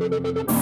thank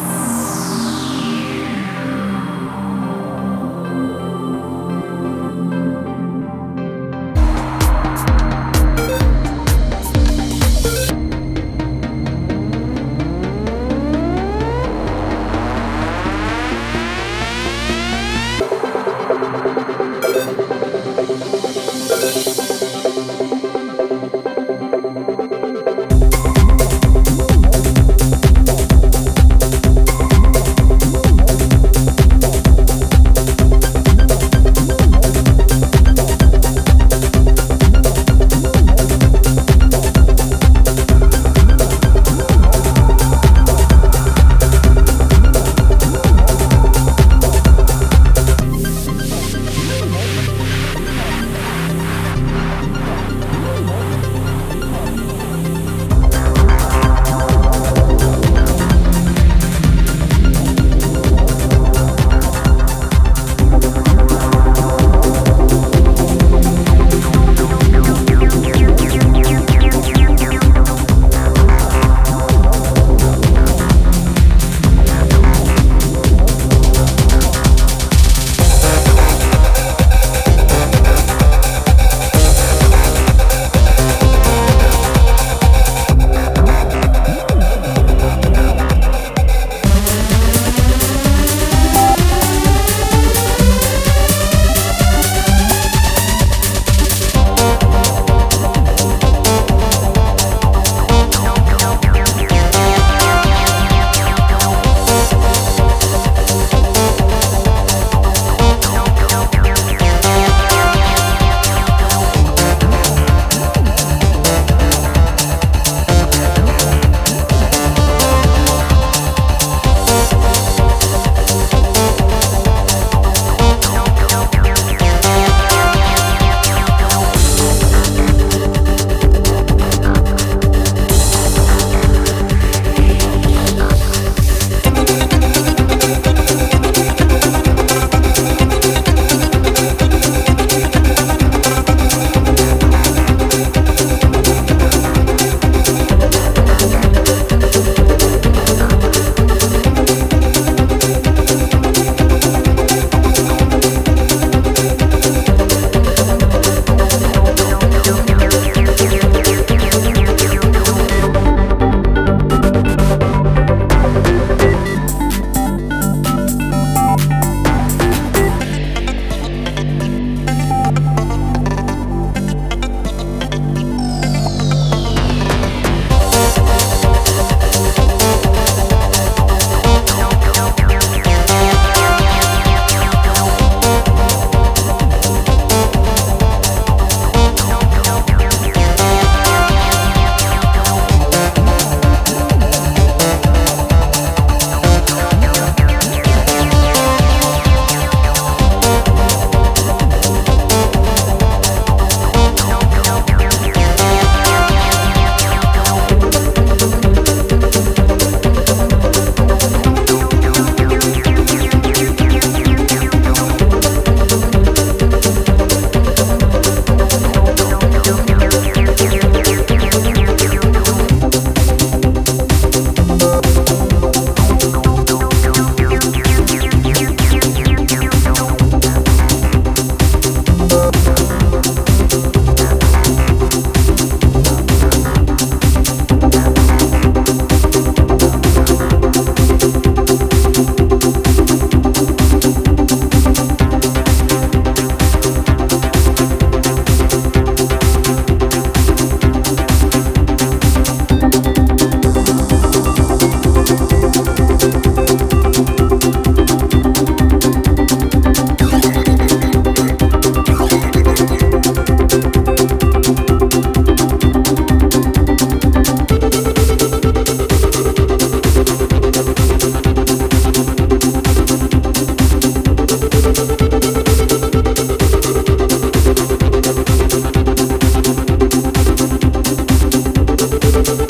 Thank you.